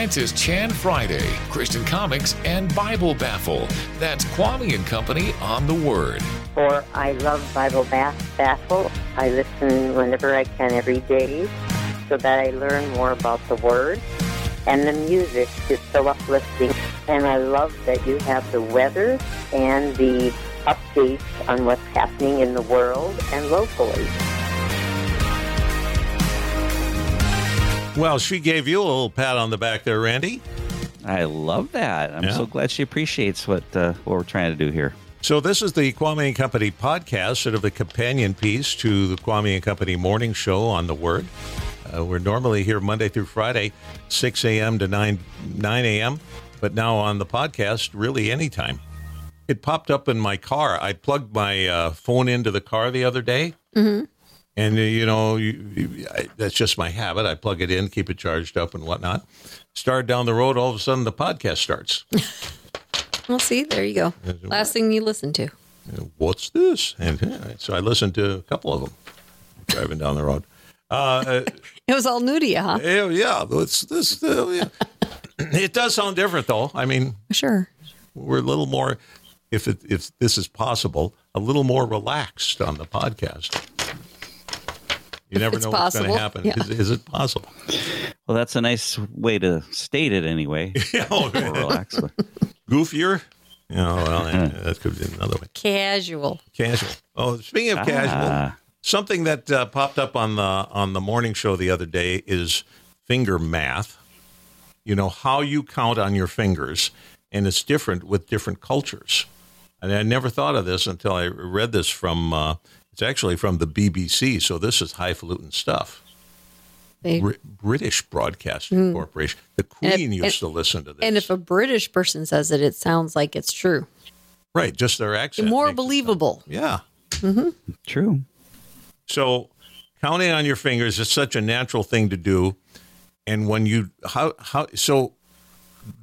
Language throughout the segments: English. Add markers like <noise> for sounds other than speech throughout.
Francis Chan Friday, Christian Comics, and Bible Baffle. That's Kvamme and Company on the Word. For I love Bible Baffle. I listen whenever I can every day so that I learn more about the Word. And the music is so uplifting. And I love that you have the weather and the updates on what's happening in the world and locally. Well, she gave you a little pat on the back there, Randy. I love that. I'm Yeah. so glad she appreciates what uh, what we're trying to do here. So this is the Kvamme and Company podcast, sort of a companion piece to the Kvamme and Company morning show on the Word. Uh, we're normally here Monday through Friday, 6 a.m. to 9 9 a.m., but now on the podcast, really anytime. It popped up in my car. I plugged my uh, phone into the car the other day, and uh, you know you, you, I, that's just my habit. I plug it in, keep it charged up, and whatnot. Start down the road, all of a sudden the podcast starts. <laughs> Well, see, there you go. Last thing you listen to. what's this? And uh, so I listened to a couple of them driving down the road. Uh, <laughs> It was all new to you, huh? uh, yeah, yeah, it's this. Uh, yeah. it does sound different, though. I mean, Sure. we're a little more, if it, if this is possible, a little more relaxed on the podcast. You never it's know what's going to happen. yeah. Is, is it possible? Well, that's a nice way to state it, anyway. <laughs> Yeah, More relaxed. goofier. Yeah, well, that could be another way. Casual. Casual. Oh, speaking of casual, Ah. something that uh, popped up on the on the morning show the other day is finger math. You know how you count on your fingers, and it's different with different cultures. And I never thought of this until I read this from. Uh, it's actually from the BBC, so this is highfalutin stuff. They, Br- British Broadcasting hmm. Corporation. The And if- Queen used and- to listen to this. and if a British person says it, it sounds like it's true. right, just their accent. More makes it sound- believable. Yeah. Mm-hmm. True. So counting on your fingers is such a natural thing to do. And when you how how so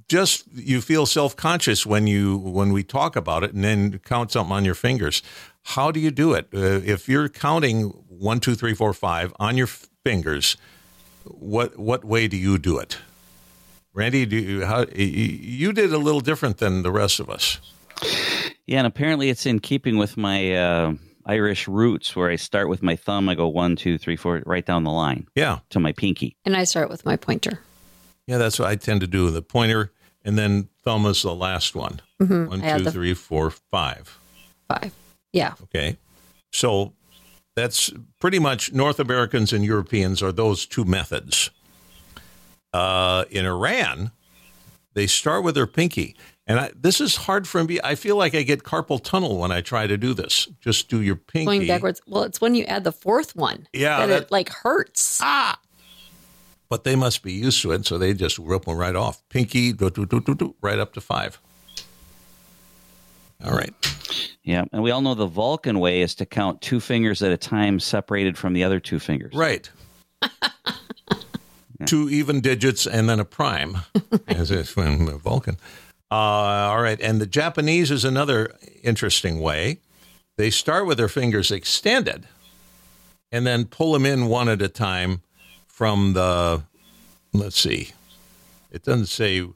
just you feel self-conscious when you when we talk about it and then count something on your fingers. How do you do it? Uh, if you're counting one, two, three, four, five on your f- fingers, what what way do you do it? Randy, do you, how y- y- you did a little different than the rest of us? Yeah, and apparently it's in keeping with my uh, Irish roots, where I start with my thumb. I go one, two, three, four, right down the line Yeah, to my pinky. And I start with my pointer. Yeah, that's what I tend to do. The pointer and then thumb is the last one. One, Mm-hmm. I two, the- three, four, five. Five. Yeah. Okay. So that's pretty much North Americans and Europeans are those two methods. Uh, in Iran, they start with their pinky. And I, this is hard for me. I feel like I get carpal tunnel when I try to do this. Just do your pinky. Going backwards. Well, it's when you add the fourth one. Yeah, That, that- it like hurts. Ah! But they must be used to it, so they just rip them right off. Pinky, do, do, do, do, do, right up to five. All right. Yeah, and we all know the Vulcan way is to count two fingers at a time, separated from the other two fingers. Right. <laughs> Two even digits and then a prime, <laughs> as if when Vulcan. Uh, all right. And the Japanese is another interesting way. They start with their fingers extended and then pull them in one at a time from the, let's see, it doesn't say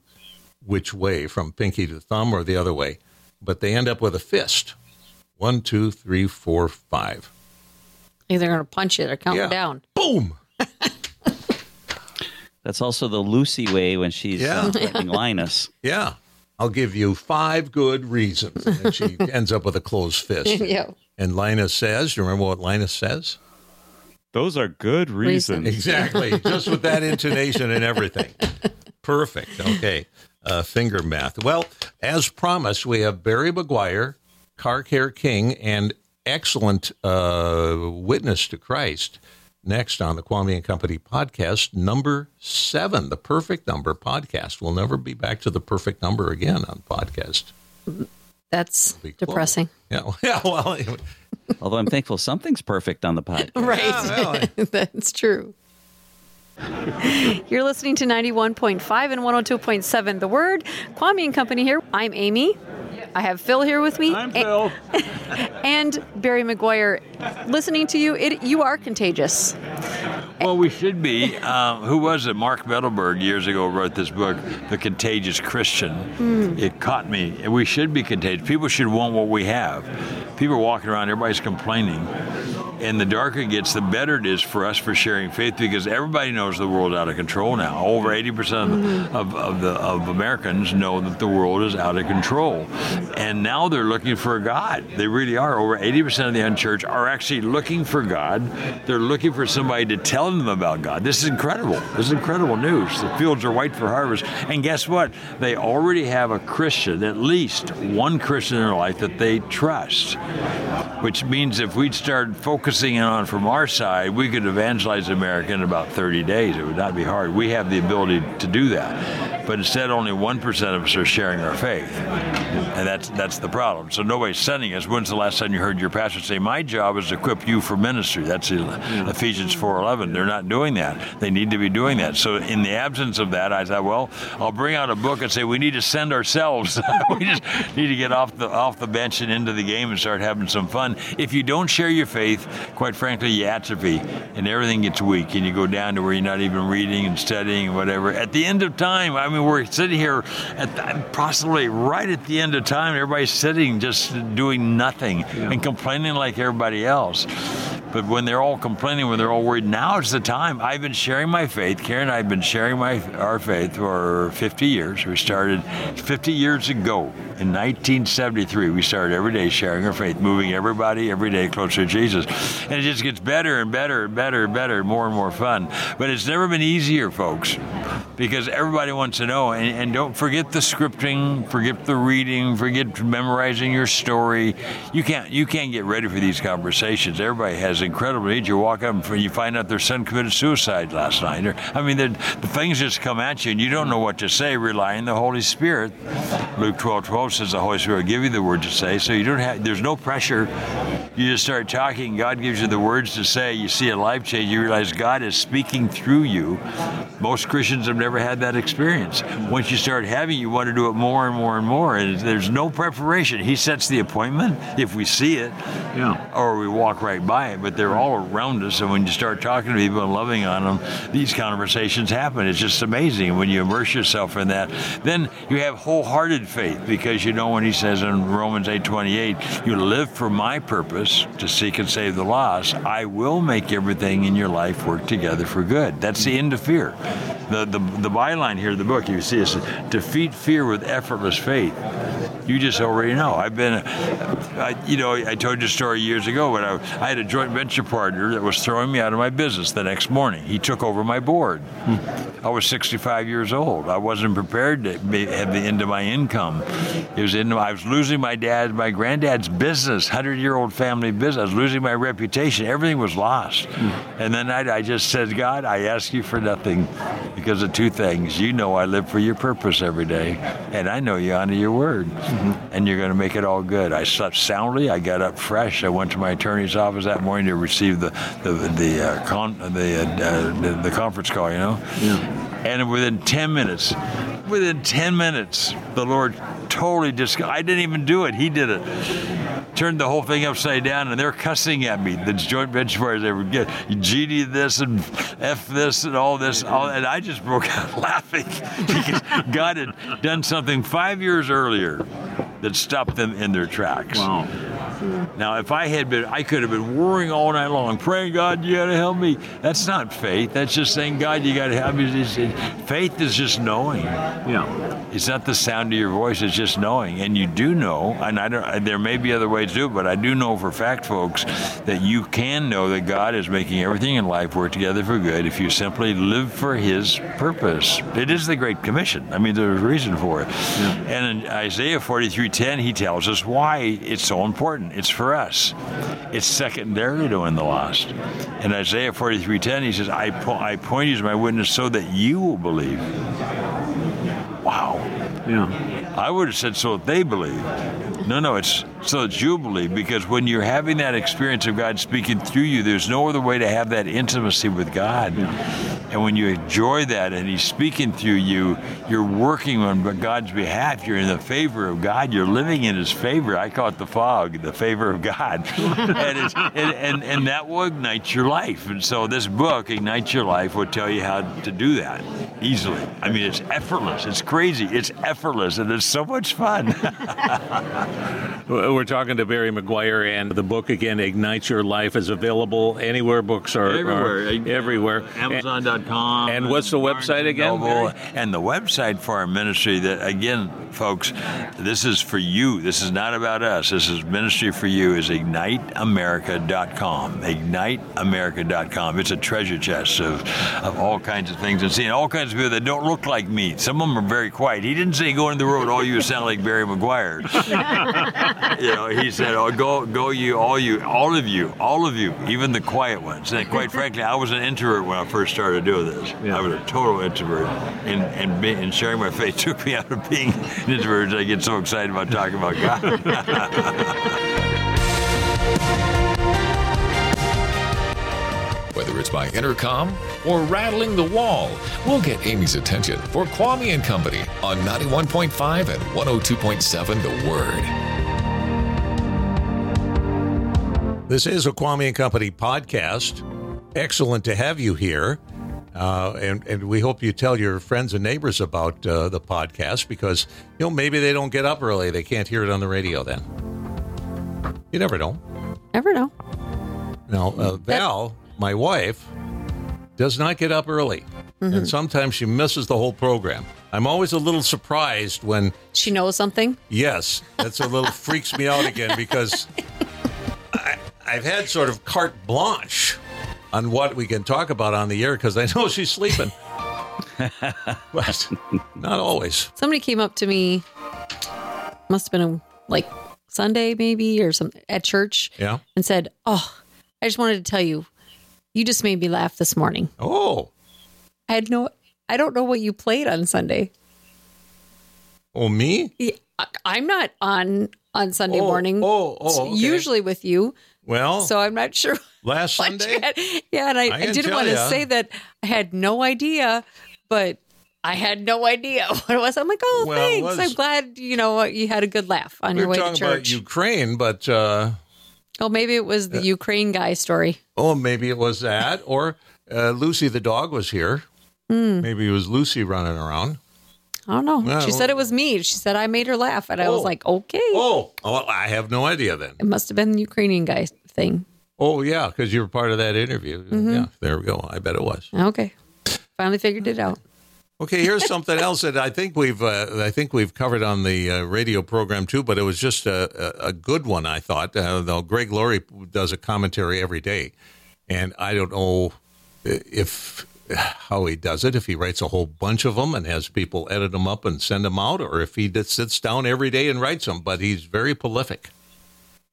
which way, from pinky to thumb or the other way, but they end up with a fist. One, two, three, four, five. Either going to punch it or count Yeah. down. Boom. <laughs> That's also the Lucy way when she's Yeah. uh, threatening <laughs> Linus. Yeah. I'll give you five good reasons. And she <laughs> ends up with a closed fist. yeah. And Linus says, you remember what Linus says? Those are good Reasons. Exactly. Just with that intonation and everything. Perfect. Okay. Uh, finger math. Well, as promised, we have Barry Meguiar, Car Care King, and excellent uh, witness to Christ next on the Kvamme and Company podcast, number seven, the perfect number podcast. We'll never be back to the perfect number again on podcast. That's Be close. depressing. Yeah, <laughs> yeah. Well, Although I'm thankful something's perfect on the podcast. <laughs> Right. <laughs> That's true. You're listening to 91.5 and 102.7 The Word. Kvamme and Company here. I'm Amy. I have Phil here with me. I'm Phil. and Barry Meguiar. Listening to you, it, you are contagious. Well, we should be. Um, who was it? Mark Mittelberg years ago wrote this book, The Contagious Christian. Hmm. It caught me. We should be contagious. People should want what we have. People are walking around, everybody's complaining. And the darker it gets, the better it is for us for sharing faith because everybody knows the world's out of control now. Over 80% Mm-hmm. of, of, the, of Americans know that the world is out of control. And now they're looking for God. They really are. Over 80% of the unchurched are actually looking for God. They're looking for somebody to tell them about God. This is incredible. This is incredible news. The fields are white for harvest. And guess what? They already have a Christian, at least one Christian in their life that they trust which means if we'd start focusing in on from our side, we could evangelize America in about 30 days. It would not be hard. We have the ability to do that. But instead, only 1% of us are sharing our faith. And that's that's the problem. So nobody's sending us. When's the last time you heard your pastor say, "My job is to equip you for ministry"? That's mm. Ephesians 4:11. They're not doing that. They need to be doing that. So in the absence of that, I thought, well, I'll bring out a book and say we need to send ourselves. <laughs> we just need to get off the off the bench and into the game and start having some fun. If you don't share your faith, quite frankly, you atrophy and everything gets weak, and you go down to where you're not even reading and studying and whatever. At the end of time, I mean, we're sitting here at the, possibly right at the end of time. Everybody's sitting just doing nothing and complaining like everybody else. But when they're all complaining, when they're all worried, now is the time. I've been sharing my faith. Karen and I have been sharing my our faith for 50 years. We started 50 years ago in 1973. We started every day sharing our faith, moving everybody every day closer to Jesus. And it just gets better and better and better and better, more and more fun. But it's never been easier, folks, because everybody wants to know. And, and don't forget the scripting, forget the reading, forget memorizing your story. You can't you can't get ready for these conversations. Everybody has incredible needs. You walk up and you find out their son committed suicide last night. Or, I mean, the, the things just come at you, and you don't know what to say. Rely on the Holy Spirit. Luke 12, 12 says the Holy Spirit will give you the word to say. So you don't have. There's no pressure. You just start talking. God gives you the words to say. You see a life change. You realize God is speaking through you. Most Christians have never had that experience. Once you start having, you want to do it more and more and more. And there's no preparation. He sets the appointment if we see it, Yeah. or we walk right by it. But they're all around us. And when you start talking to people and loving on them, these conversations happen. It's just amazing when you immerse yourself in that. Then you have wholehearted faith because you know when he says in Romans 8:28, "You live for my purpose to seek and save the lost. I will make everything in your life work together for good." That's the end of fear. The the, the byline here of the book, you see, is defeat fear with effortless faith. You just already know. I've been, I, you know, I told you a story years ago when I, I had a joint venture partner that was throwing me out of my business the next morning. He took over my board. I was 65 years old. I wasn't prepared to be, have the end of my income. It was in, I was losing my dad, my granddad's business, 100 year old family business. I was losing my reputation. Everything was lost. And then I, I just said, God, I ask you for nothing because of two things. You know I live for your purpose every day, and I know you honor your word, and you're going to make it all good. I slept soundly. I got up fresh. I went to my attorney's office that morning to receive the the the uh, con, the, uh, the the conference call. You know, and within ten minutes, within ten minutes, the Lord totally just. I didn't even do it. He did it turned the whole thing upside down, and they're cussing at me. The joint venture partners, they would get GD this and F this and all this, all, and I just broke out <laughs> laughing because God had done something five years earlier that stopped them in their tracks. Wow. Now, if I had been, I could have been worrying all night long, praying, God, you got to help me. That's not faith. That's just saying, God, you got to help me. It's- it- Faith is just knowing. Yeah. It's not the sound of your voice; it's just knowing, and you do know. And I don't. There may be other ways to do it, but I do know for fact, folks, that you can know that God is making everything in life work together for good if you simply live for His purpose. It is the Great Commission. I mean, there's a reason for it. And in Isaiah 43:10, He tells us why it's so important. It's for us. It's secondary to win the lost. In Isaiah 43:10, He says, "I po- I point you as my witness so that you will believe." Wow. Yeah. I would have said so if they believe. No, no, it's so it's jubilee because when you're having that experience of God speaking through you, there's no other way to have that intimacy with God. And when you enjoy that and He's speaking through you, you're working on God's behalf. You're in the favor of God. You're living in His favor. I call it the fog, the favor of God, <laughs> and, and, and and that will ignite your life. And so this book, Ignite Your Life, will tell you how to do that easily. I mean, it's effortless. It's crazy. It's effortless, and it's so much fun. <laughs> We're talking to Barry Meguiar, and the book again, Ignite Your Life, is available anywhere books are Everywhere. are everywhere. Amazon.com. And what's the Barnes website and again, Noble. And the website for our ministry that again, folks, this is for you. This is not about us. This is ministry for you is igniteamerica.com. Igniteamerica.com. It's a treasure chest of, of all kinds of things and seeing all kinds of people that don't look like me. Some of them are very quiet. He didn't say go into the road, all you sound like Barry Meguiar. <laughs> <laughs> you know, he said, "Oh, go, go, you, all you, all of you, all of you, even the quiet ones." And quite <laughs> frankly, I was an introvert when I first started doing this. I was a total introvert, and and, be, and sharing my faith <laughs> took me out of being an introvert. I get so excited about talking about God. By intercom or rattling the wall, we'll get Amy's attention for Kvamme and Company on 91.5 and 102.7 The Word. This is a Kvamme and Company podcast. Excellent to have you here. Uh, and, and we hope you tell your friends and neighbors about uh, the podcast because, you know, maybe they don't get up early. They can't hear it on the radio then. You never know. Never know. Now, uh, Val, my wife, does not get up early. And mm-hmm. sometimes she misses the whole program. I'm always a little surprised when, She knows something. yes, that's a little freaks me out again because I, I've had sort of carte blanche on what we can talk about on the air because I know she's sleeping. but not always. Somebody came up to me, must have been a, like Sunday maybe or something at church, Yeah. and said, "Oh, I just wanted to tell you, you just made me laugh this morning. Oh, I had no, I don't know what you played on Sunday. oh, me? Yeah, I'm not on on Sunday Oh, morning. oh, oh, okay. usually with you, Well, so I'm not sure." <laughs> last Sunday. Yeah, and I, I I, didn't want to say that I had no idea, but I had no idea <laughs> what it was. I'm like, oh, Well, thanks. was- I'm glad you know you had a good laugh on we your way to talking about. Ukraine, but uh, oh, maybe it was the Ukraine guy story. oh, maybe it was that, or uh, Lucy the dog was here. Hmm. Maybe it was Lucy running around. I don't know. She said it was me. She said I made her laugh, and I was Oh. like, okay. Oh, well, I have no idea then. It must have been the Ukrainian guy thing. Oh, yeah, because you were part of that interview. Mm-hmm. Yeah, there we go. I bet it was. Okay, finally figured it out. Okay, here's something else that I think we've uh, I think we've covered on the uh, radio program too, but it was just a, a, good one. I thought. Uh, though Greg Laurie does a commentary every day, and I don't know if how he does it. If he writes a whole bunch of them and has people edit them up and send them out, or if he just sits down every day and writes them. But he's very prolific.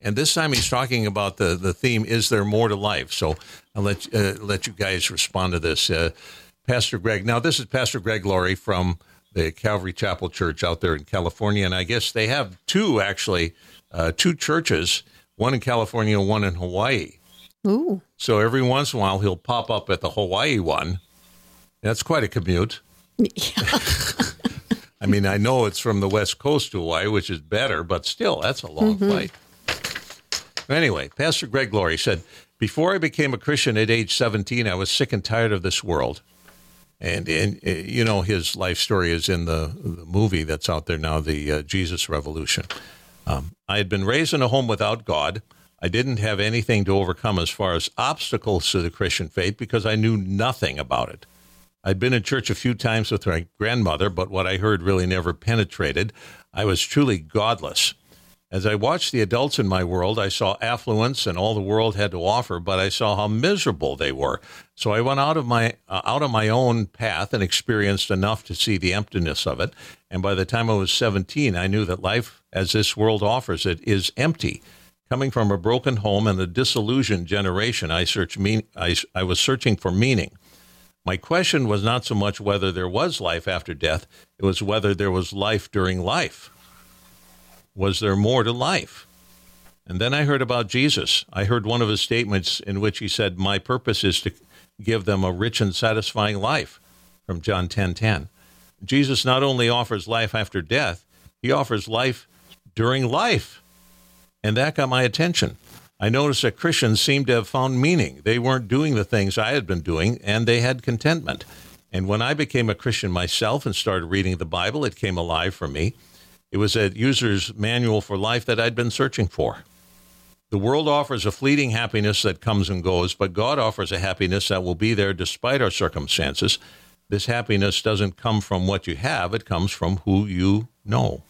And this time he's talking about the, the theme, is there more to life? So I'll let, uh, let you guys respond to this. Uh, Pastor Greg, now this is Pastor Greg Laurie from the Calvary Chapel Church out there in California. And I guess they have two, actually, uh, two churches, one in California, one in Hawaii. Ooh, So every once in a while he'll pop up at the Hawaii one. That's quite a commute. Yeah. <laughs> I mean, I know it's from the West Coast to Hawaii, which is better, but still, that's a long flight. Anyway, Pastor Greg Laurie said, Before I became a Christian at age 17, I was sick and tired of this world. And, and uh, you know, his life story is in the, the movie that's out there now, the uh, Jesus Revolution. Um, I had been raised in a home without God. I didn't have anything to overcome as far as obstacles to the Christian faith because I knew nothing about it. I'd been in church a few times with my grandmother, but what I heard really never penetrated. I was truly godless. As I watched the adults in my world, I saw affluence and all the world had to offer, but I saw how miserable they were. So I went out of my uh, out of my own path and experienced enough to see the emptiness of it. And by the time I was 17, I knew that life as this world offers it is empty. Coming from a broken home and a disillusioned generation, I searched mean I, I was searching for meaning. My question was not so much whether there was life after death, it was whether there was life during life. Was there more to life? And then I heard about Jesus. I heard one of his statements in which he said, My purpose is to give them a rich and satisfying life from John 10 10. Jesus not only offers life after death, he offers life during life. And that got my attention. I noticed that Christians seemed to have found meaning. They weren't doing the things I had been doing, and they had contentment. And when I became a Christian myself and started reading the Bible, it came alive for me. It was a user's manual for life that I'd been searching for. The world offers a fleeting happiness that comes and goes, but God offers a happiness that will be there despite our circumstances. This happiness doesn't come from what you have, it comes from who you know.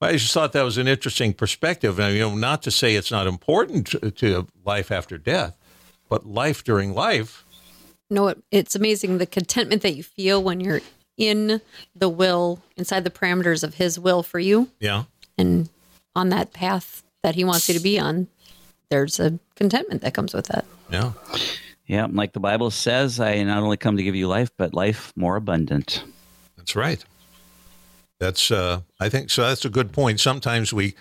I just thought that was an interesting perspective. And, you know, not to say it's not important to, life after death, but life during life. No, it, it's amazing the contentment that you feel when you're in the will, inside the parameters of His will for you, Yeah. and on that path that He wants you to be on. There's a contentment that comes with that. Yeah. Yeah, like the Bible says, I not only come to give you life, but life more abundant. That's right. That's uh, I think so. That's a good point. Sometimes we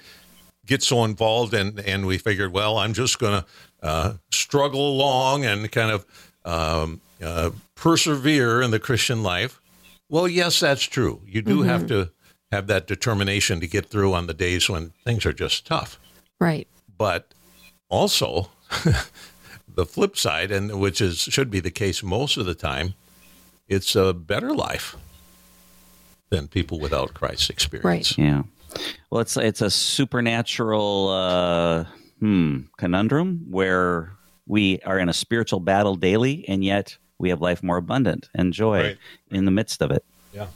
get so involved and and we figured, well, I'm just going to uh, struggle along and kind of um, uh, persevere in the Christian life. Well, yes, that's true. You do have to have that determination to get through on the days when things are just tough. Right. But also, <laughs> the flip side, and which is should be the case most of the time, it's a better life than people without Christ experience. Right. Yeah. Well, it's it's a supernatural uh, hmm, conundrum where we are in a spiritual battle daily, and yet we have life more abundant and joy Right. in the midst of it. Yeah.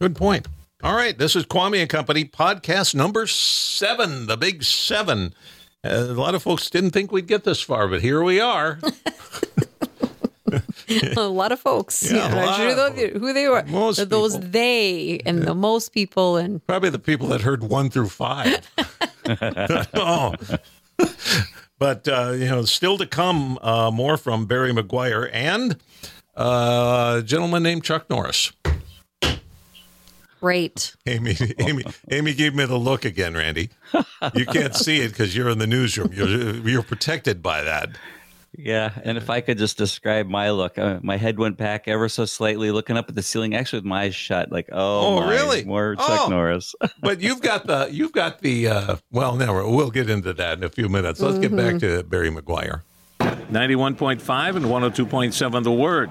Good point. All right, this is Kvamme and Company podcast number seven, the big seven. Uh, a lot of folks didn't think we'd get this far, but here we are. <laughs> <laughs> a lot of folks. Yeah, a I'm lot sure of tho- who they were. Most those people. they and the most people and Probably the people that heard one through five. <laughs> oh. But, uh, you know, still to come uh, more from Barry Meguiar and uh, a gentleman named Chuck Norris. great. Amy, Amy, Amy gave me the look again, Randy. You can't see it because you're in the newsroom. You're, you're protected by that. Yeah, and if I could just describe my look, uh, my head went back ever so slightly, looking up at the ceiling, actually with my eyes shut, like, oh, Oh, my, really? More Chuck Oh. Norris. <laughs> But you've got the you've got the uh, well. Now we'll get into that in a few minutes. Let's get back to Barry Meguiar. Ninety-one point five and one hundred two point seven. The word.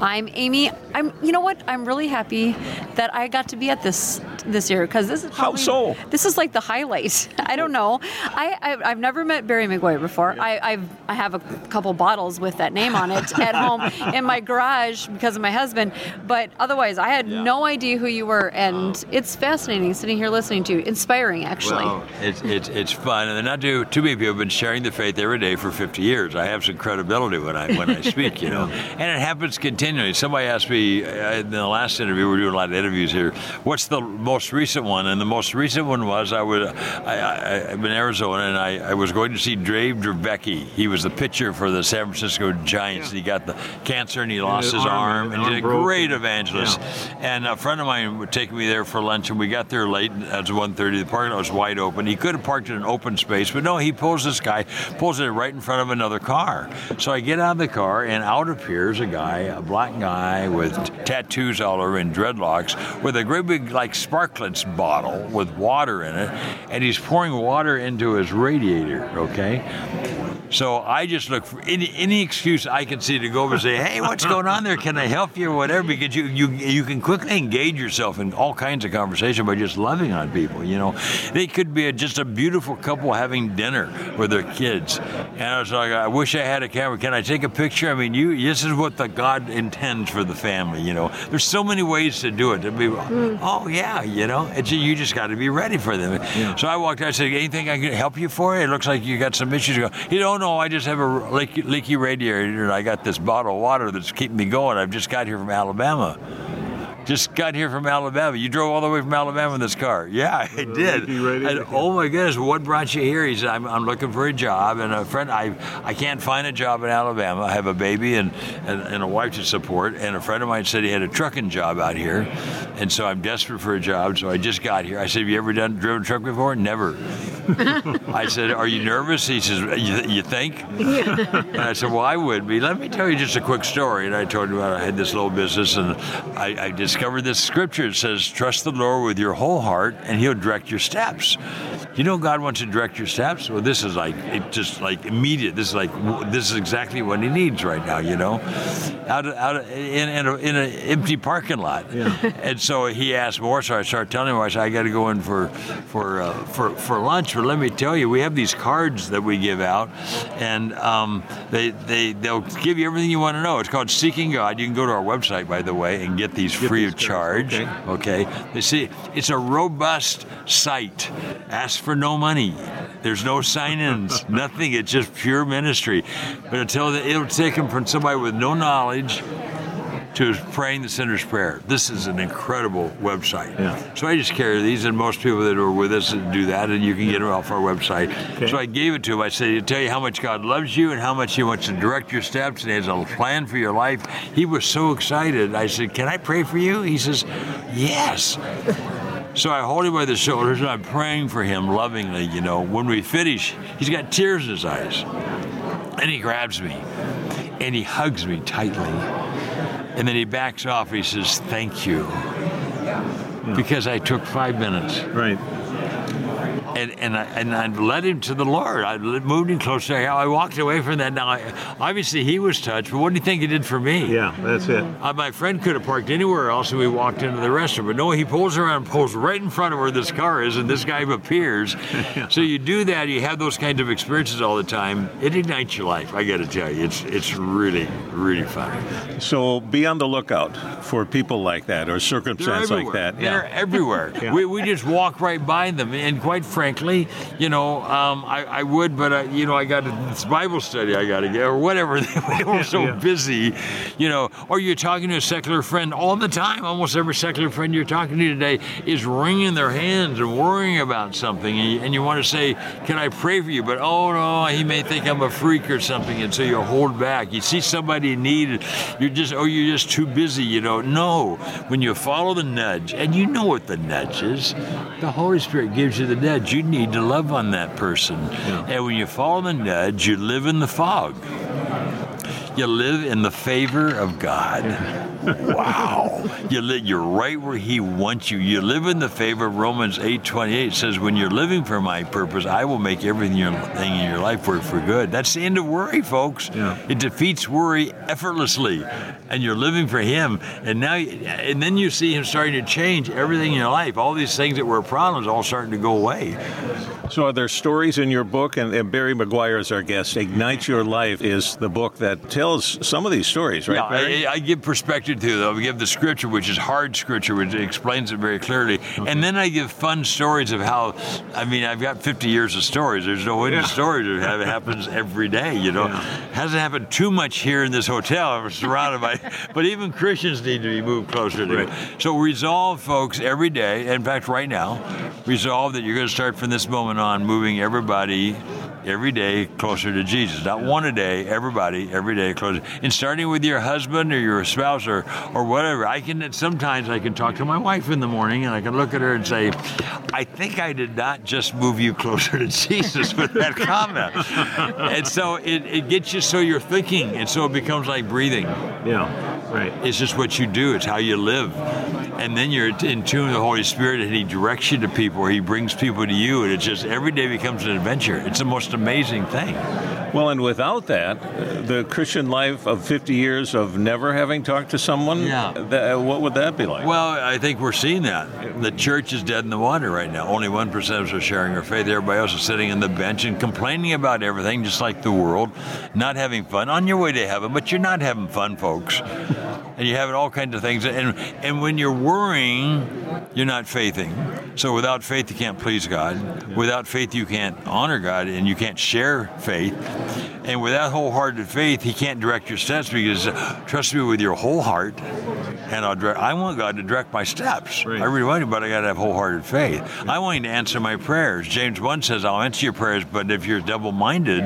I'm Amy. I'm. You know what? I'm really happy that I got to be at this this year because this is How so? This is like the highlight. <laughs> I don't know. I, I I've never met Barry Meguiar before. I I've I have a couple bottles with that name on it <laughs> at home in my garage because of my husband. But otherwise, I had no idea who you were, and it's fascinating sitting here listening to you. Inspiring, actually. Well, it's, it's, it's fun, and they're not too, too many people have been sharing the faith every day for 50 years. I have some credibility when I when I speak, you <laughs> know, and it happens continually. Somebody asked me uh, in the last interview. We're doing a lot of interviews here. What's the most recent one? And the most recent one was I was I, I, I'm in Arizona, and I, I was going to see Dave Dravecky. He was the pitcher for the San Francisco Giants. He got the cancer and he lost his arm, and he's a great evangelist. And a friend of mine would take me there for lunch, and we got there late. and It was 1.30. The parking lot was wide open. He could have parked in an open space, but no, he pulls this guy, pulls it right in front of another car. So I get out of the car, and out appears a guy, a black guy with tattoos all over and dreadlocks, with a great big like Sparkletts bottle with water in it, and he's pouring water into his radiator. Okay. So I just look for any, any excuse I can see to go over and say, "Hey, what's <laughs> going on there? Can I help you or whatever?" Because you you you can quickly engage yourself in all kinds of conversation by just loving on people. You know, they could be a, just a beautiful couple having dinner with their kids, and I was like, "I wish I had a camera. Can I take a picture?" I mean, you this is what the God intends for the family. You know, there's so many ways to do it. To be, hmm. oh yeah, you know, it's you just got to be ready for them. So I walked out. I said, "Anything I can help you for? It looks like you got some issues." You go, "You don't know. I just have a leaky, leaky radiator, and I got this bottle of water that's keeping me going. I've just got here from Alabama." Just got here from Alabama. You drove all the way from Alabama in this car. Yeah, I did. you ready? And, oh my goodness, what brought you here? He said, I'm, I'm looking for a job, and a friend, I I can't find a job in Alabama. I have a baby and, and, and a wife to support, and a friend of mine said he had a trucking job out here, and so I'm desperate for a job. So I just got here. I said, Have you ever done driven a truck before? Never. <laughs> I said, Are you nervous? He says, You, you think? And I said, Well, I would be. Let me tell you just a quick story. And I told him about I had this little business, and I, I discovered this scripture. It says, Trust the Lord with your whole heart, and He'll direct your steps. You know, God wants to direct your steps. Well, this is like it just like immediate. This is like this is exactly what He needs right now. You know, out of, out of, in in, a, in an empty parking lot. And so he asked more. So I started telling him, I said, I got to go in for for uh, for for lunch. But let me tell you, we have these cards that we give out, and um, they they they'll give you everything you want to know. It's called Seeking God. You can go to our website, by the way, and get these free charge. Okay. They see it's a robust site. Ask for no money. There's no sign-ins, <laughs> nothing. It's just pure ministry. But until the, it'll take them from somebody with no knowledge to praying the sinner's prayer. This is an incredible website. Yeah. So I just carry these, and most people that are with us do that, and you can get them off our website. Okay. So I gave it to him. I said, "To tell you how much God loves you and how much He wants to direct your steps, and He has a plan for your life." He was so excited. I said, "Can I pray for you?" He says, "Yes." So I hold him by the shoulders and I'm praying for him lovingly, you know. When we finish, he's got tears in his eyes. And he grabs me and he hugs me tightly. And then he backs off. He says, Thank you. Because I took five minutes Right. And and I, and I led him to the Lord. I moved him closer. I walked away from that. Now, I, obviously, he was touched, but what do you think he did for me? Yeah, that's it. Uh, my friend could have parked anywhere else, and we walked into the restaurant. But no, he pulls around, and pulls right in front of where this car is, and this guy appears. <laughs> so you do that, you have those kinds of experiences all the time. It ignites your life. I got to tell you, it's it's really really fun. So be on the lookout for people like that or They're like that. They're everywhere. <laughs> Yeah. We, we just walk right by them, and quite frankly, you know, um, I, I would, but I, you know, I got a, this Bible study I got to get, or whatever. <laughs> they were so yeah. busy, you know. Or you're talking to a secular friend all the time. Almost every secular friend you're talking to today is wringing their hands and worrying about something, and you, and you want to say, "Can I pray for you?" But oh no, he may think I'm a freak or something, and so you hold back. You see somebody in need, you're just oh, you're just too busy. You don't know, no. When you follow the nudge, and you know what the nudge is, the Holy Spirit gives you the nudge. You need to love on that person, and when you follow the nudge, you live in the fog. You live in the favor of God. Wow. You li- you're right where He wants you. You live in the favor of Romans 8 28 says, When you're living for my purpose, I will make everything thing in your life work for good. That's the end of worry, folks. Yeah. It defeats worry effortlessly. And you're living for Him. And now, and then you see Him starting to change everything in your life. All these things that were problems all starting to go away. So are there stories in your book? And, and Barry Meguiar is our guest. Ignite Your Life is the book that tells some of these stories, right, Yeah, Barry? I, I give perspective to them. I give the scripture, which is hard scripture, which explains it very clearly, and then I give fun stories of how. I mean, I've got 50 years of stories. There's no end Yeah. to stories. It happens every day. You know, hasn't happened too much here in this hotel. I'm surrounded by, <laughs> but even Christians need to be moved closer to. Right. it. So resolve, folks, every day. In fact, right now, resolve that you're going to start from this moment on moving everybody every day closer to Jesus. Not one a day, everybody, every day closer. And starting with your husband or your spouse or, or whatever. I can sometimes I can talk to my wife in the morning and I can look at her and say, I think I did not just move you closer to <laughs> Jesus with that comment. and so it, it gets you so you're thinking, and so it becomes like breathing. Yeah, right. It's just what you do. It's how you live. And then you're in tune with the Holy Spirit and He directs you to people or He brings people to you. And it's just every day becomes an adventure. It's the most amazing thing. Well, and without that, uh, the Christian life of 50 years of never having talked to someone, Yeah. tha- what would that be like? Well, I think we're seeing that. The church is dead in the water right now. Only 1% of us are sharing our faith. Everybody else is sitting on the bench and complaining about everything, just like the world, not having fun. On your way to heaven, but you're not having fun, folks. and you're having all kinds of things. And and when you're worrying, you're not faithing. So without faith, you can't please God. Without faith, you can't honor God, and you can't share faith. And without wholehearted faith, He can't direct your steps because uh, trust me with your whole heart, and I'll direct. I want God to direct my steps. Right. I really want to, but I got to have wholehearted faith. I want Him to answer my prayers. James one says, "I'll answer your prayers," but if you're double-minded,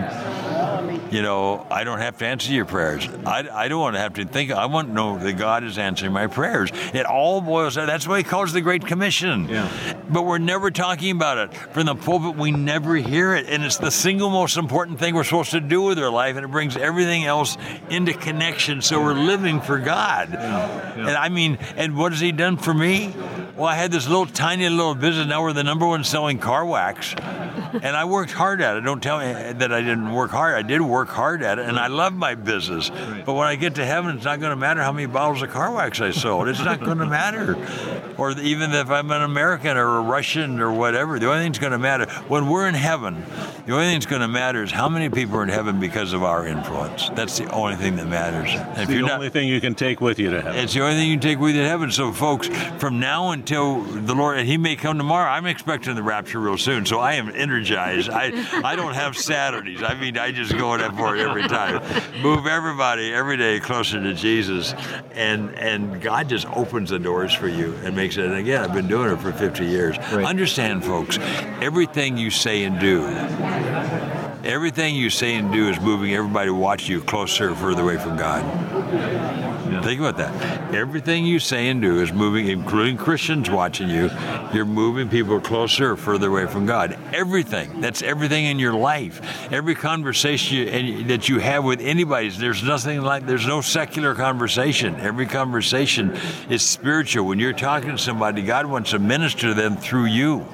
you know, I don't have to answer your prayers. I, I don't want to have to think. I want to know that God is answering my prayers. It all boils down. That's why He calls the Great Commission. Yeah. But we're never talking about it from the pulpit. We never hear it, and it's the single most important thing we're supposed to do with our life, and it brings everything else into connection. So we're living for God. Yeah. And I mean, and what has He done for me? Well, I had this little tiny little business. Now we're the number one selling car wax, <laughs> and I worked hard at it. Don't tell me that I didn't work hard. I did work hard at it, and I love my business. But when I get to heaven, it's not going to matter how many bottles of car wax I sold. It's not going to matter. Or even if I'm an American or a Russian or whatever, the only thing that's going to matter when we're in heaven, the only thing that's going to matter is how many people are in heaven because of our influence. That's the only thing that matters. And if the only not, thing you can take with you to heaven. it's the only thing you can take with you to heaven. So, folks, from now until the Lord, and He may come tomorrow. I'm expecting the rapture real soon, so I am energized. I I don't have Saturdays. I mean, I just go in for it every time. Move everybody every day closer to Jesus, and and God just opens the doors for you and makes it. And again, I've been doing it for 50 years. Right. Understand, folks, everything you say and do. Everything you say and do is moving everybody watching you closer or further away from God. Think about that. Everything you say and do is moving, including Christians watching you. You're moving people closer or further away from God. Everything. That's everything in your life. Every conversation you, and- that you have with anybody, there's nothing like, there's no secular conversation. Every conversation is spiritual. When you're talking to somebody, God wants to minister to them through you.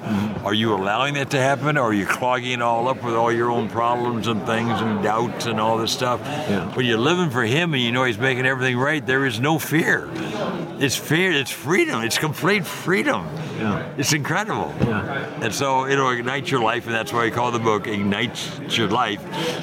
Are you allowing that to happen, or are you clogging it all up with all your own problems and things and doubts and all this stuff? Yeah. When you're living for Him and you know He's making everything right, there is no fear. It's fear. It's freedom. It's complete freedom. Yeah. It's incredible. Yeah. And so it'll ignite your life, and that's why I call the book "Ignite Your Life."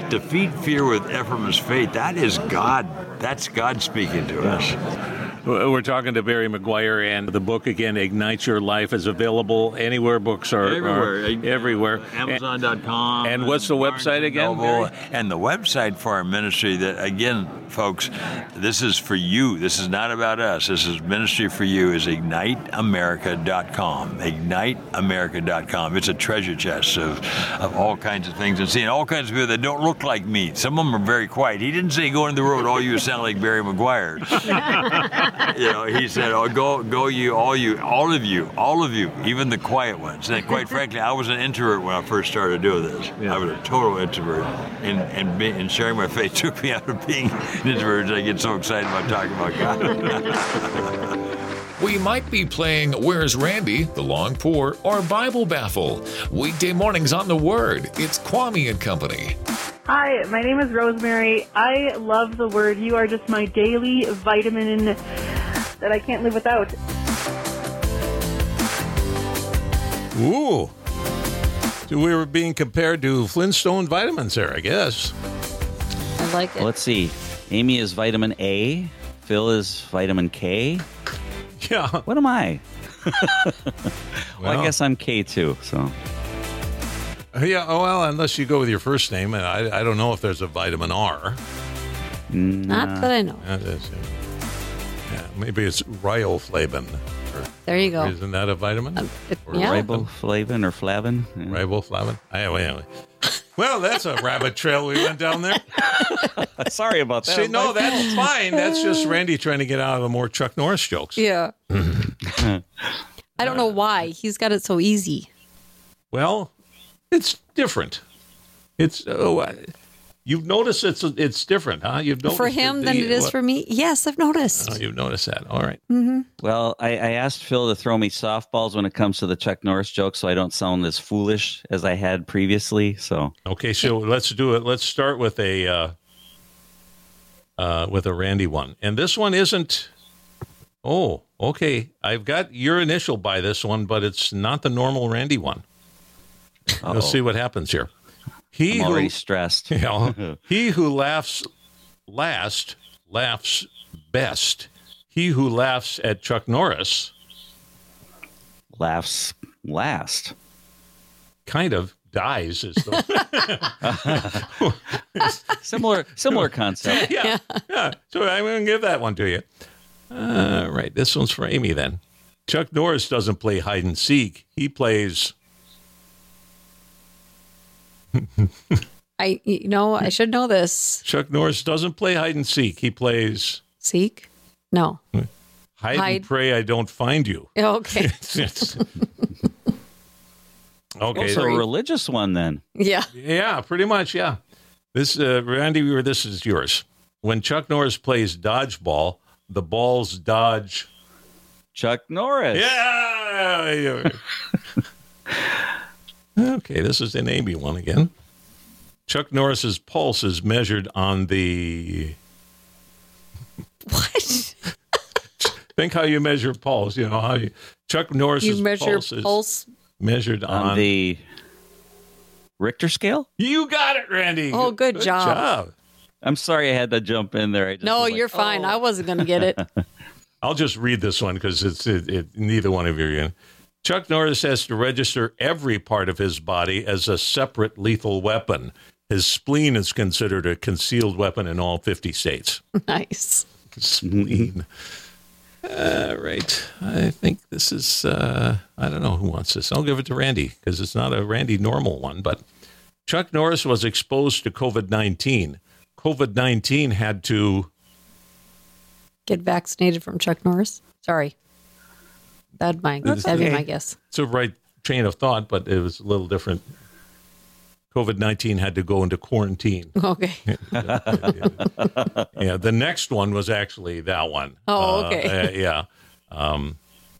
Defeat fear with effortless faith. That is God. That's God speaking to us. We're talking to Barry Meguiar, and the book again, "Ignite Your Life," is available anywhere books are Everywhere. are everywhere. Amazon.com. And what's the website again, Noble. Barry? And the website for our ministry that again, folks, this is for you. This is not about us. This is ministry for you is igniteamerica.com. Igniteamerica.com. It's a treasure chest of, of all kinds of things and seeing all kinds of people that don't look like me. Some of them are very quiet. He didn't say go into the road, all you sound like Barry Meguiar. <laughs> <laughs> you know, he said, "Oh, go, go, you, all you, all of you, all of you, even the quiet ones." And quite frankly, I was an introvert when I first started doing this. I was a total introvert, and and, be, and sharing my faith <laughs> took me out of being an introvert. I get so excited about talking about God. We might be playing Where's Randy, The Long Pour, or Bible Baffle. Weekday mornings on The Word. It's Kvamme and Company. Hi, my name is Rosemary. I love the word. You are just my daily vitamin that I can't live without. Ooh. So we were being compared to Flintstone vitamins there, I guess. I like it. Let's see. Amy is vitamin A. Phil is vitamin K. <laughs> Yeah. What am I? well, <laughs> <laughs> Well. I guess I'm K too. So Yeah, oh, well, unless you go with your first name, and I, I don't know if there's a vitamin R. Not that I know. That is, yeah, maybe it's riboflavin. Or, There you go. Isn't that a vitamin? Um, it- Or yeah. riboflavin? riboflavin or flavin. Yeah. Riboflavin? Oh, anyway, anyway. Well, that's a rabbit trail we went down there. <laughs> Sorry about that. See, no, that's fine. That's just Randy trying to get out of the more Chuck Norris jokes. Yeah. <laughs> I don't know why. He's got it so easy. Well, it's different. It's oh, uh, you've noticed it's it's different, huh? You've noticed for him the- than it is what- for me. Yes, I've noticed. Oh, you've noticed that. All right. Well, I, I asked Phil to throw me softballs when it comes to the Chuck Norris joke, so I don't sound as foolish as I had previously. So Okay, so let's do it. Let's start with a uh, uh, with a Randy one, and this one isn't. Oh, okay. I've got your initial by this one, but it's not the normal Randy one. Uh-oh. Let's see what happens here. He I'm already who stressed. <laughs> you <laughs> know, he who laughs last laughs best. He who laughs at Chuck Norris Laughs last. kind of dies as though. <laughs> Similar similar concept. yeah, yeah. So I'm going to give that one to you. All right, this one's for Amy then. Chuck Norris doesn't play hide and seek. He plays. <laughs> I, you know, I should know this. Chuck Norris doesn't play hide and seek. He plays Seek? No. hide, and pray. I don't find you. <laughs> <laughs> Okay. It's- okay. Also a religious one then. Yeah. Yeah, pretty much. Yeah. This, uh, Randy, Weaver, this is yours. When Chuck Norris plays dodgeball, the balls dodge. Chuck Norris. Yeah. Okay, this is an Amy one again. Chuck Norris's pulse is measured on the. <laughs> What? Think how you measure pulse. You know how you, Chuck Norris's You measure pulse is pulse? measured on, On the Richter scale? You got it, Randy. Oh, good job. job. I'm sorry I had to jump in there. I just No, you're fine. oh. I wasn't going to get it. <laughs> I'll just read this one because it's it, it, neither one of you are in. Chuck Norris has to register every part of his body as a separate lethal weapon. His spleen is considered a concealed weapon in all 50 states. <laughs> nice. Spleen. All right. I think this is, uh, I don't know who wants this. I'll give it to Randy because it's not a Randy normal one. But Chuck Norris was exposed to COVID 19. COVID 19 had to Get vaccinated from Chuck Norris. Sorry. That'd, my, that'd be my guess. it's a right chain of thought, but it was a little different. COVID 19 had to go into quarantine. <laughs> Okay. yeah, the next one was actually that one. Oh, Uh, okay. uh, yeah. Um,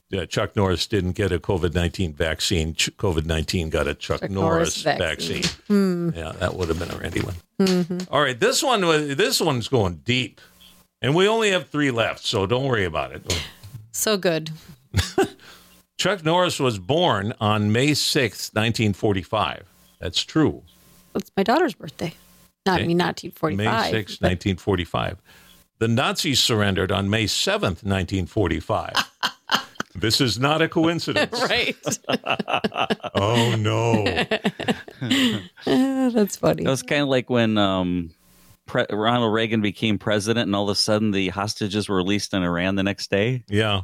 yeah, Chuck Norris didn't get a COVID 19 vaccine. COVID 19 got a Chuck, Chuck Norris, Norris vaccine. vaccine. Yeah, that would have been a Randy one. Mm-hmm. All right, this one was this one's going deep. And we only have three left, so don't worry about it. So good. <laughs> Chuck Norris was born on May 6th, 1945. That's true. It's my daughter's birthday. Not Okay. me, not 1945. May 6th, 1945. The Nazis surrendered on May 7th, 1945. <laughs> this is not a coincidence. <laughs> right. Oh, no. Ah, That's funny. It was kind of like when um, Pre- Ronald Reagan became president, and all of a sudden the hostages were released in Iran the next day. Yeah.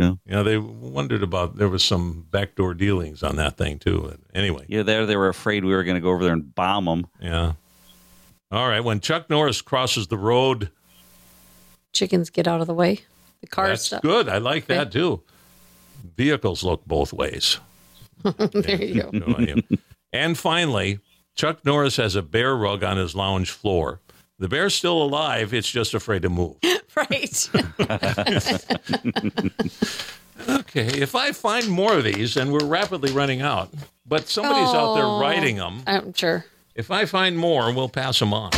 Yeah, Yeah, they wondered about, there was some backdoor dealings on that thing, too. Anyway, yeah. There, they were afraid we were going to go over there and bomb them. yeah. All right. When Chuck Norris crosses the road, Chickens get out of the way. The car that's stuff. good. I like that, too. Vehicles look both ways. <laughs> there you go. No, I am. and finally, Chuck Norris has a bear rug on his lounge floor. The bear's still alive. It's just afraid to move. <laughs> right. <laughs> Okay, if I find more of these, and we're rapidly running out, but somebody's out there Oh. writing them. I'm sure. If I find more, we'll pass them on.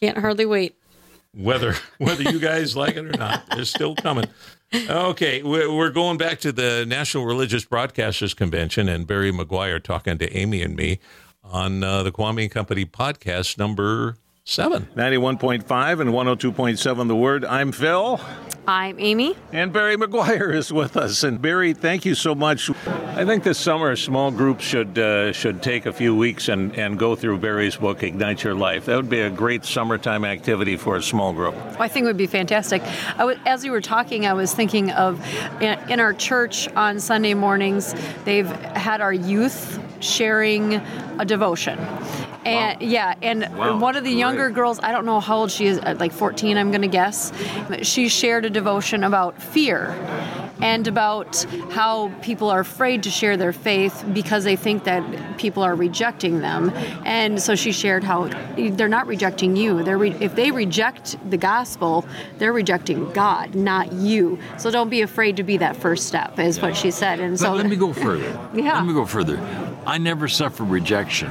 Can't hardly wait. Whether <laughs> whether you guys like it or not, they're still coming. Okay, we're we're going back to the National Religious Broadcasters Convention, and Barry Meguiar talking to Amy and me on uh, the Kvamme and Company podcast number seven. 91.5 and 102.7 The Word. I'm Phil. I'm Amy. And Barry Meguiar is with us. And Barry, thank you so much. I think this summer small groups should uh, should take a few weeks and, and go through Barry's book, Ignite Your Life. That would be a great summertime activity for a small group. I think it would be fantastic. I w- as you were talking, I was thinking of in, in our church on Sunday mornings, they've had our youth sharing a devotion. And yeah, and Wow, one of the younger girls, I don't know how old she is, uh, like 14, I'm going to guess, she shared a devotion about fear and about how people are afraid to share their faith because they think that people are rejecting them. And so she shared how they're not rejecting you. They're re- if they reject the gospel, they're rejecting God, not you. So don't be afraid to be that first step, is what she said. And Let, so let me go further. <laughs> Yeah. Let me go further. I never suffer rejection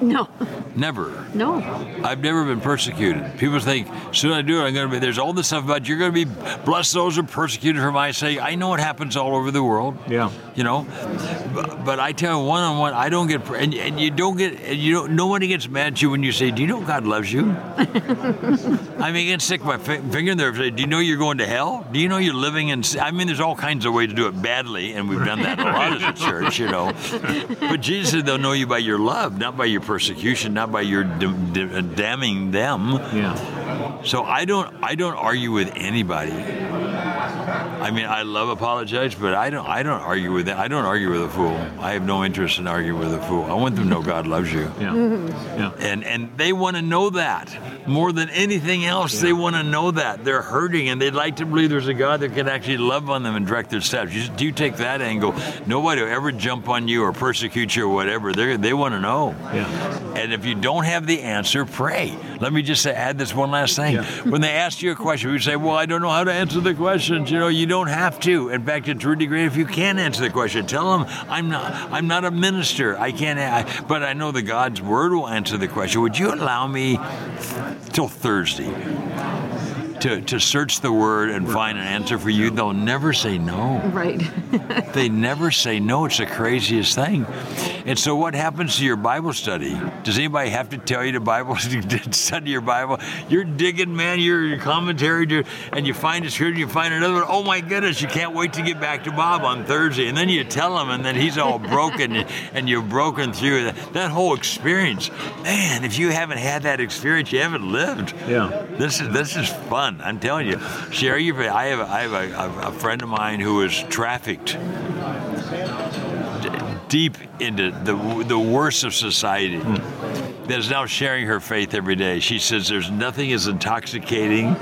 No, Never. no. I've never been persecuted. People think, soon I do it, I'm going to be. There's all this stuff about you're going to be blessed those who are persecuted for my sake. I know it happens all over the world. Yeah. You know, but, but I tell you, one on one, I don't get, and, and you don't get, and you don't. Nobody gets mad at you when you say, "Do you know God loves you?" <laughs> I mean, I can stick my fi- finger in there and say, "Do you know you're going to hell? Do you know you're living in?" I mean, there's all kinds of ways to do it badly, and we've done that a lot as a church, you know. But Jesus said they'll know you by your love, not by your persecution, not by your d- d- damning them. Yeah. So I don't I don't argue with anybody. I mean, I love apologize, but I don't I don't argue with it. I don't argue with a fool. I have no interest in arguing with a fool. I want them to know God loves you. Yeah. Mm-hmm. Yeah. And and they want to know that more than anything else. They want to know that they're hurting, and they'd like to believe there's a God that can actually love on them and direct their steps. You, do you take that angle? Nobody will ever jump on you or persecute you or whatever. They they want to know. Yeah. And if you don't have the answer, pray. Let me just say, add this one last thing. When they ask you a question, you say, "Well, I don't know how to answer the questions." You know, you don't have to. In fact, it's really great if you can answer the question. Tell them, "I'm not. I'm not a minister. I can't. I, but I know the God's Word will answer the question. Would you allow me till Thursday?" To, to search the word and find an answer for you, they'll never say no. Right. <laughs> They never say no. It's the craziest thing. And so, what happens to your Bible study? Does anybody have to tell you to Bible <laughs> study your Bible? You're digging, man. You're your commentary, you're- and you find a scripture, you find another one. Oh my goodness! You can't wait to get back to Bob on Thursday, and then you tell him, and then he's all broken, <laughs> and you've broken through that, that whole experience. Man, if you haven't had that experience, you haven't lived. Yeah. This is this is fun. I'm telling you, share your. I have I have a, a, friend of mine who was trafficked deep into the the worst of society. Hmm. That is now sharing her faith every day. She says there's nothing as intoxicating <laughs>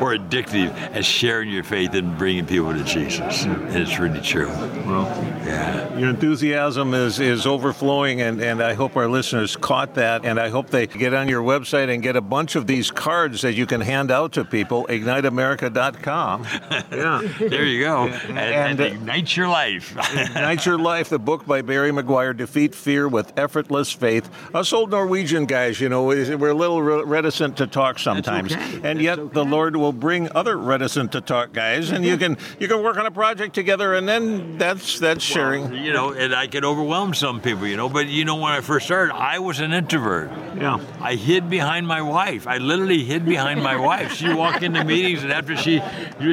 or addictive as sharing your faith and bringing people to Jesus. And it's really true. Well, Yeah. Your enthusiasm is, is overflowing, and, and I hope our listeners caught that. And I hope they get on your website and get a bunch of these cards that you can hand out to people, igniteamerica.com. yeah. <laughs> There you go. And, and, And, uh, ignite your life. <laughs> Ignite Your Life, the book by Barry Meguiar, Defeat Fear with Effortless Faith. Us old Norwegian guys, you know, we're a little reticent to talk sometimes. okay. And yet the Lord will bring other reticent to talk guys, and you <laughs> can you can work on a project together, and then that's that's sharing. you know, and I can overwhelm some people, you know. But you know, when I first started, I was an introvert. Yeah. I hid behind my wife. I literally hid behind my wife. She walked into meetings, and after she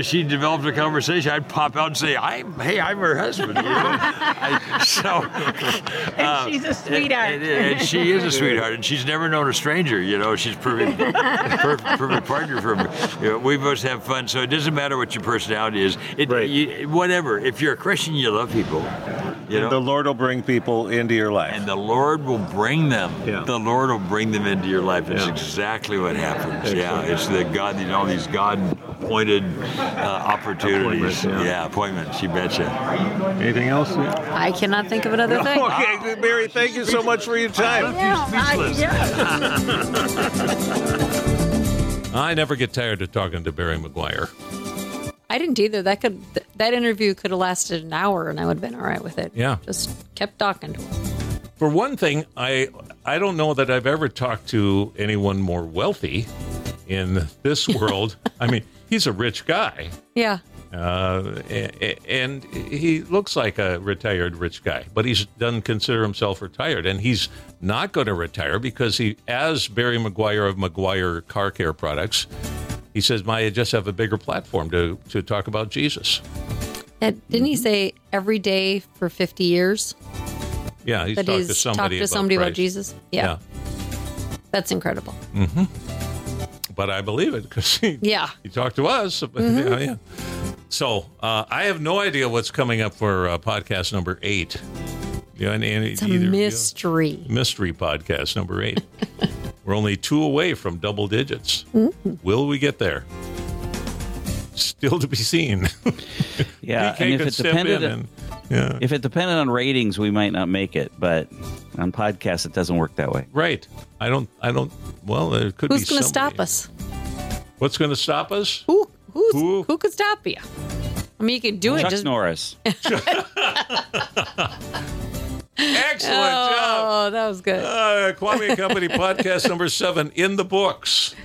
she developed a conversation, I'd pop out and say, "I'm hey, I'm her husband." You know? <laughs> I, so, uh, she's a sweetheart. And, and- and she is a <laughs> sweetheart, and she's never known a stranger. You know, she's perfect, perfect, perfect partner for me. You know, we both have fun, so it doesn't matter what your personality is. It, Right. you, whatever. If you're a Christian, you love people. You know, The Lord will bring people into your life. and the Lord will bring them. Yeah. The Lord will bring them into your life. It's Yeah. exactly what happens. Yeah, it's the God, you know, these God-appointed uh, opportunities. Appointments, yeah. yeah, appointments. You betcha. Anything else? I cannot think of another thing. Okay, Barry, thank you so much for your time. <laughs> I never get tired of talking to Barry Meguiar. I didn't either. That could th- that interview could have lasted an hour, and I would have been all right with it. Yeah. just kept talking to him. For one thing, I I don't know that I've ever talked to anyone more wealthy in this world. <laughs> I mean, he's a rich guy, Yeah, uh, and he looks like a retired rich guy, but he doesn't consider himself retired, and he's not going to retire because he, as Barry Meguiar of Meguiar Car Care Products, he says, "I just have a bigger platform to to talk about Jesus." And didn't he say every day for fifty years? Yeah, he's that talked he's to somebody, talked to somebody about Jesus? Yeah, that's incredible. But I believe it because he, Yeah. he talked to us. <laughs> Mm-hmm. yeah, yeah. So uh, I have no idea what's coming up for uh, podcast number eight. Yeah, and, and It's a either- mystery. yeah, mystery podcast number eight. <laughs> We're only two away from double digits. Mm-hmm. Will we get there? Still to be seen. <laughs> Yeah, PK and if could it step depended, in and yeah, if it depended on ratings, we might not make it. But on podcasts, it doesn't work that way. right. I don't. I don't. Well, there could Who's be. going to stop us? What's going to stop us? Who? Who's, Who? who? could stop you? I mean, you can do it. Chuck Just Norris. <laughs> Excellent job. Oh, that was good. Uh, Kvamme and Company <laughs> podcast number seven in the books.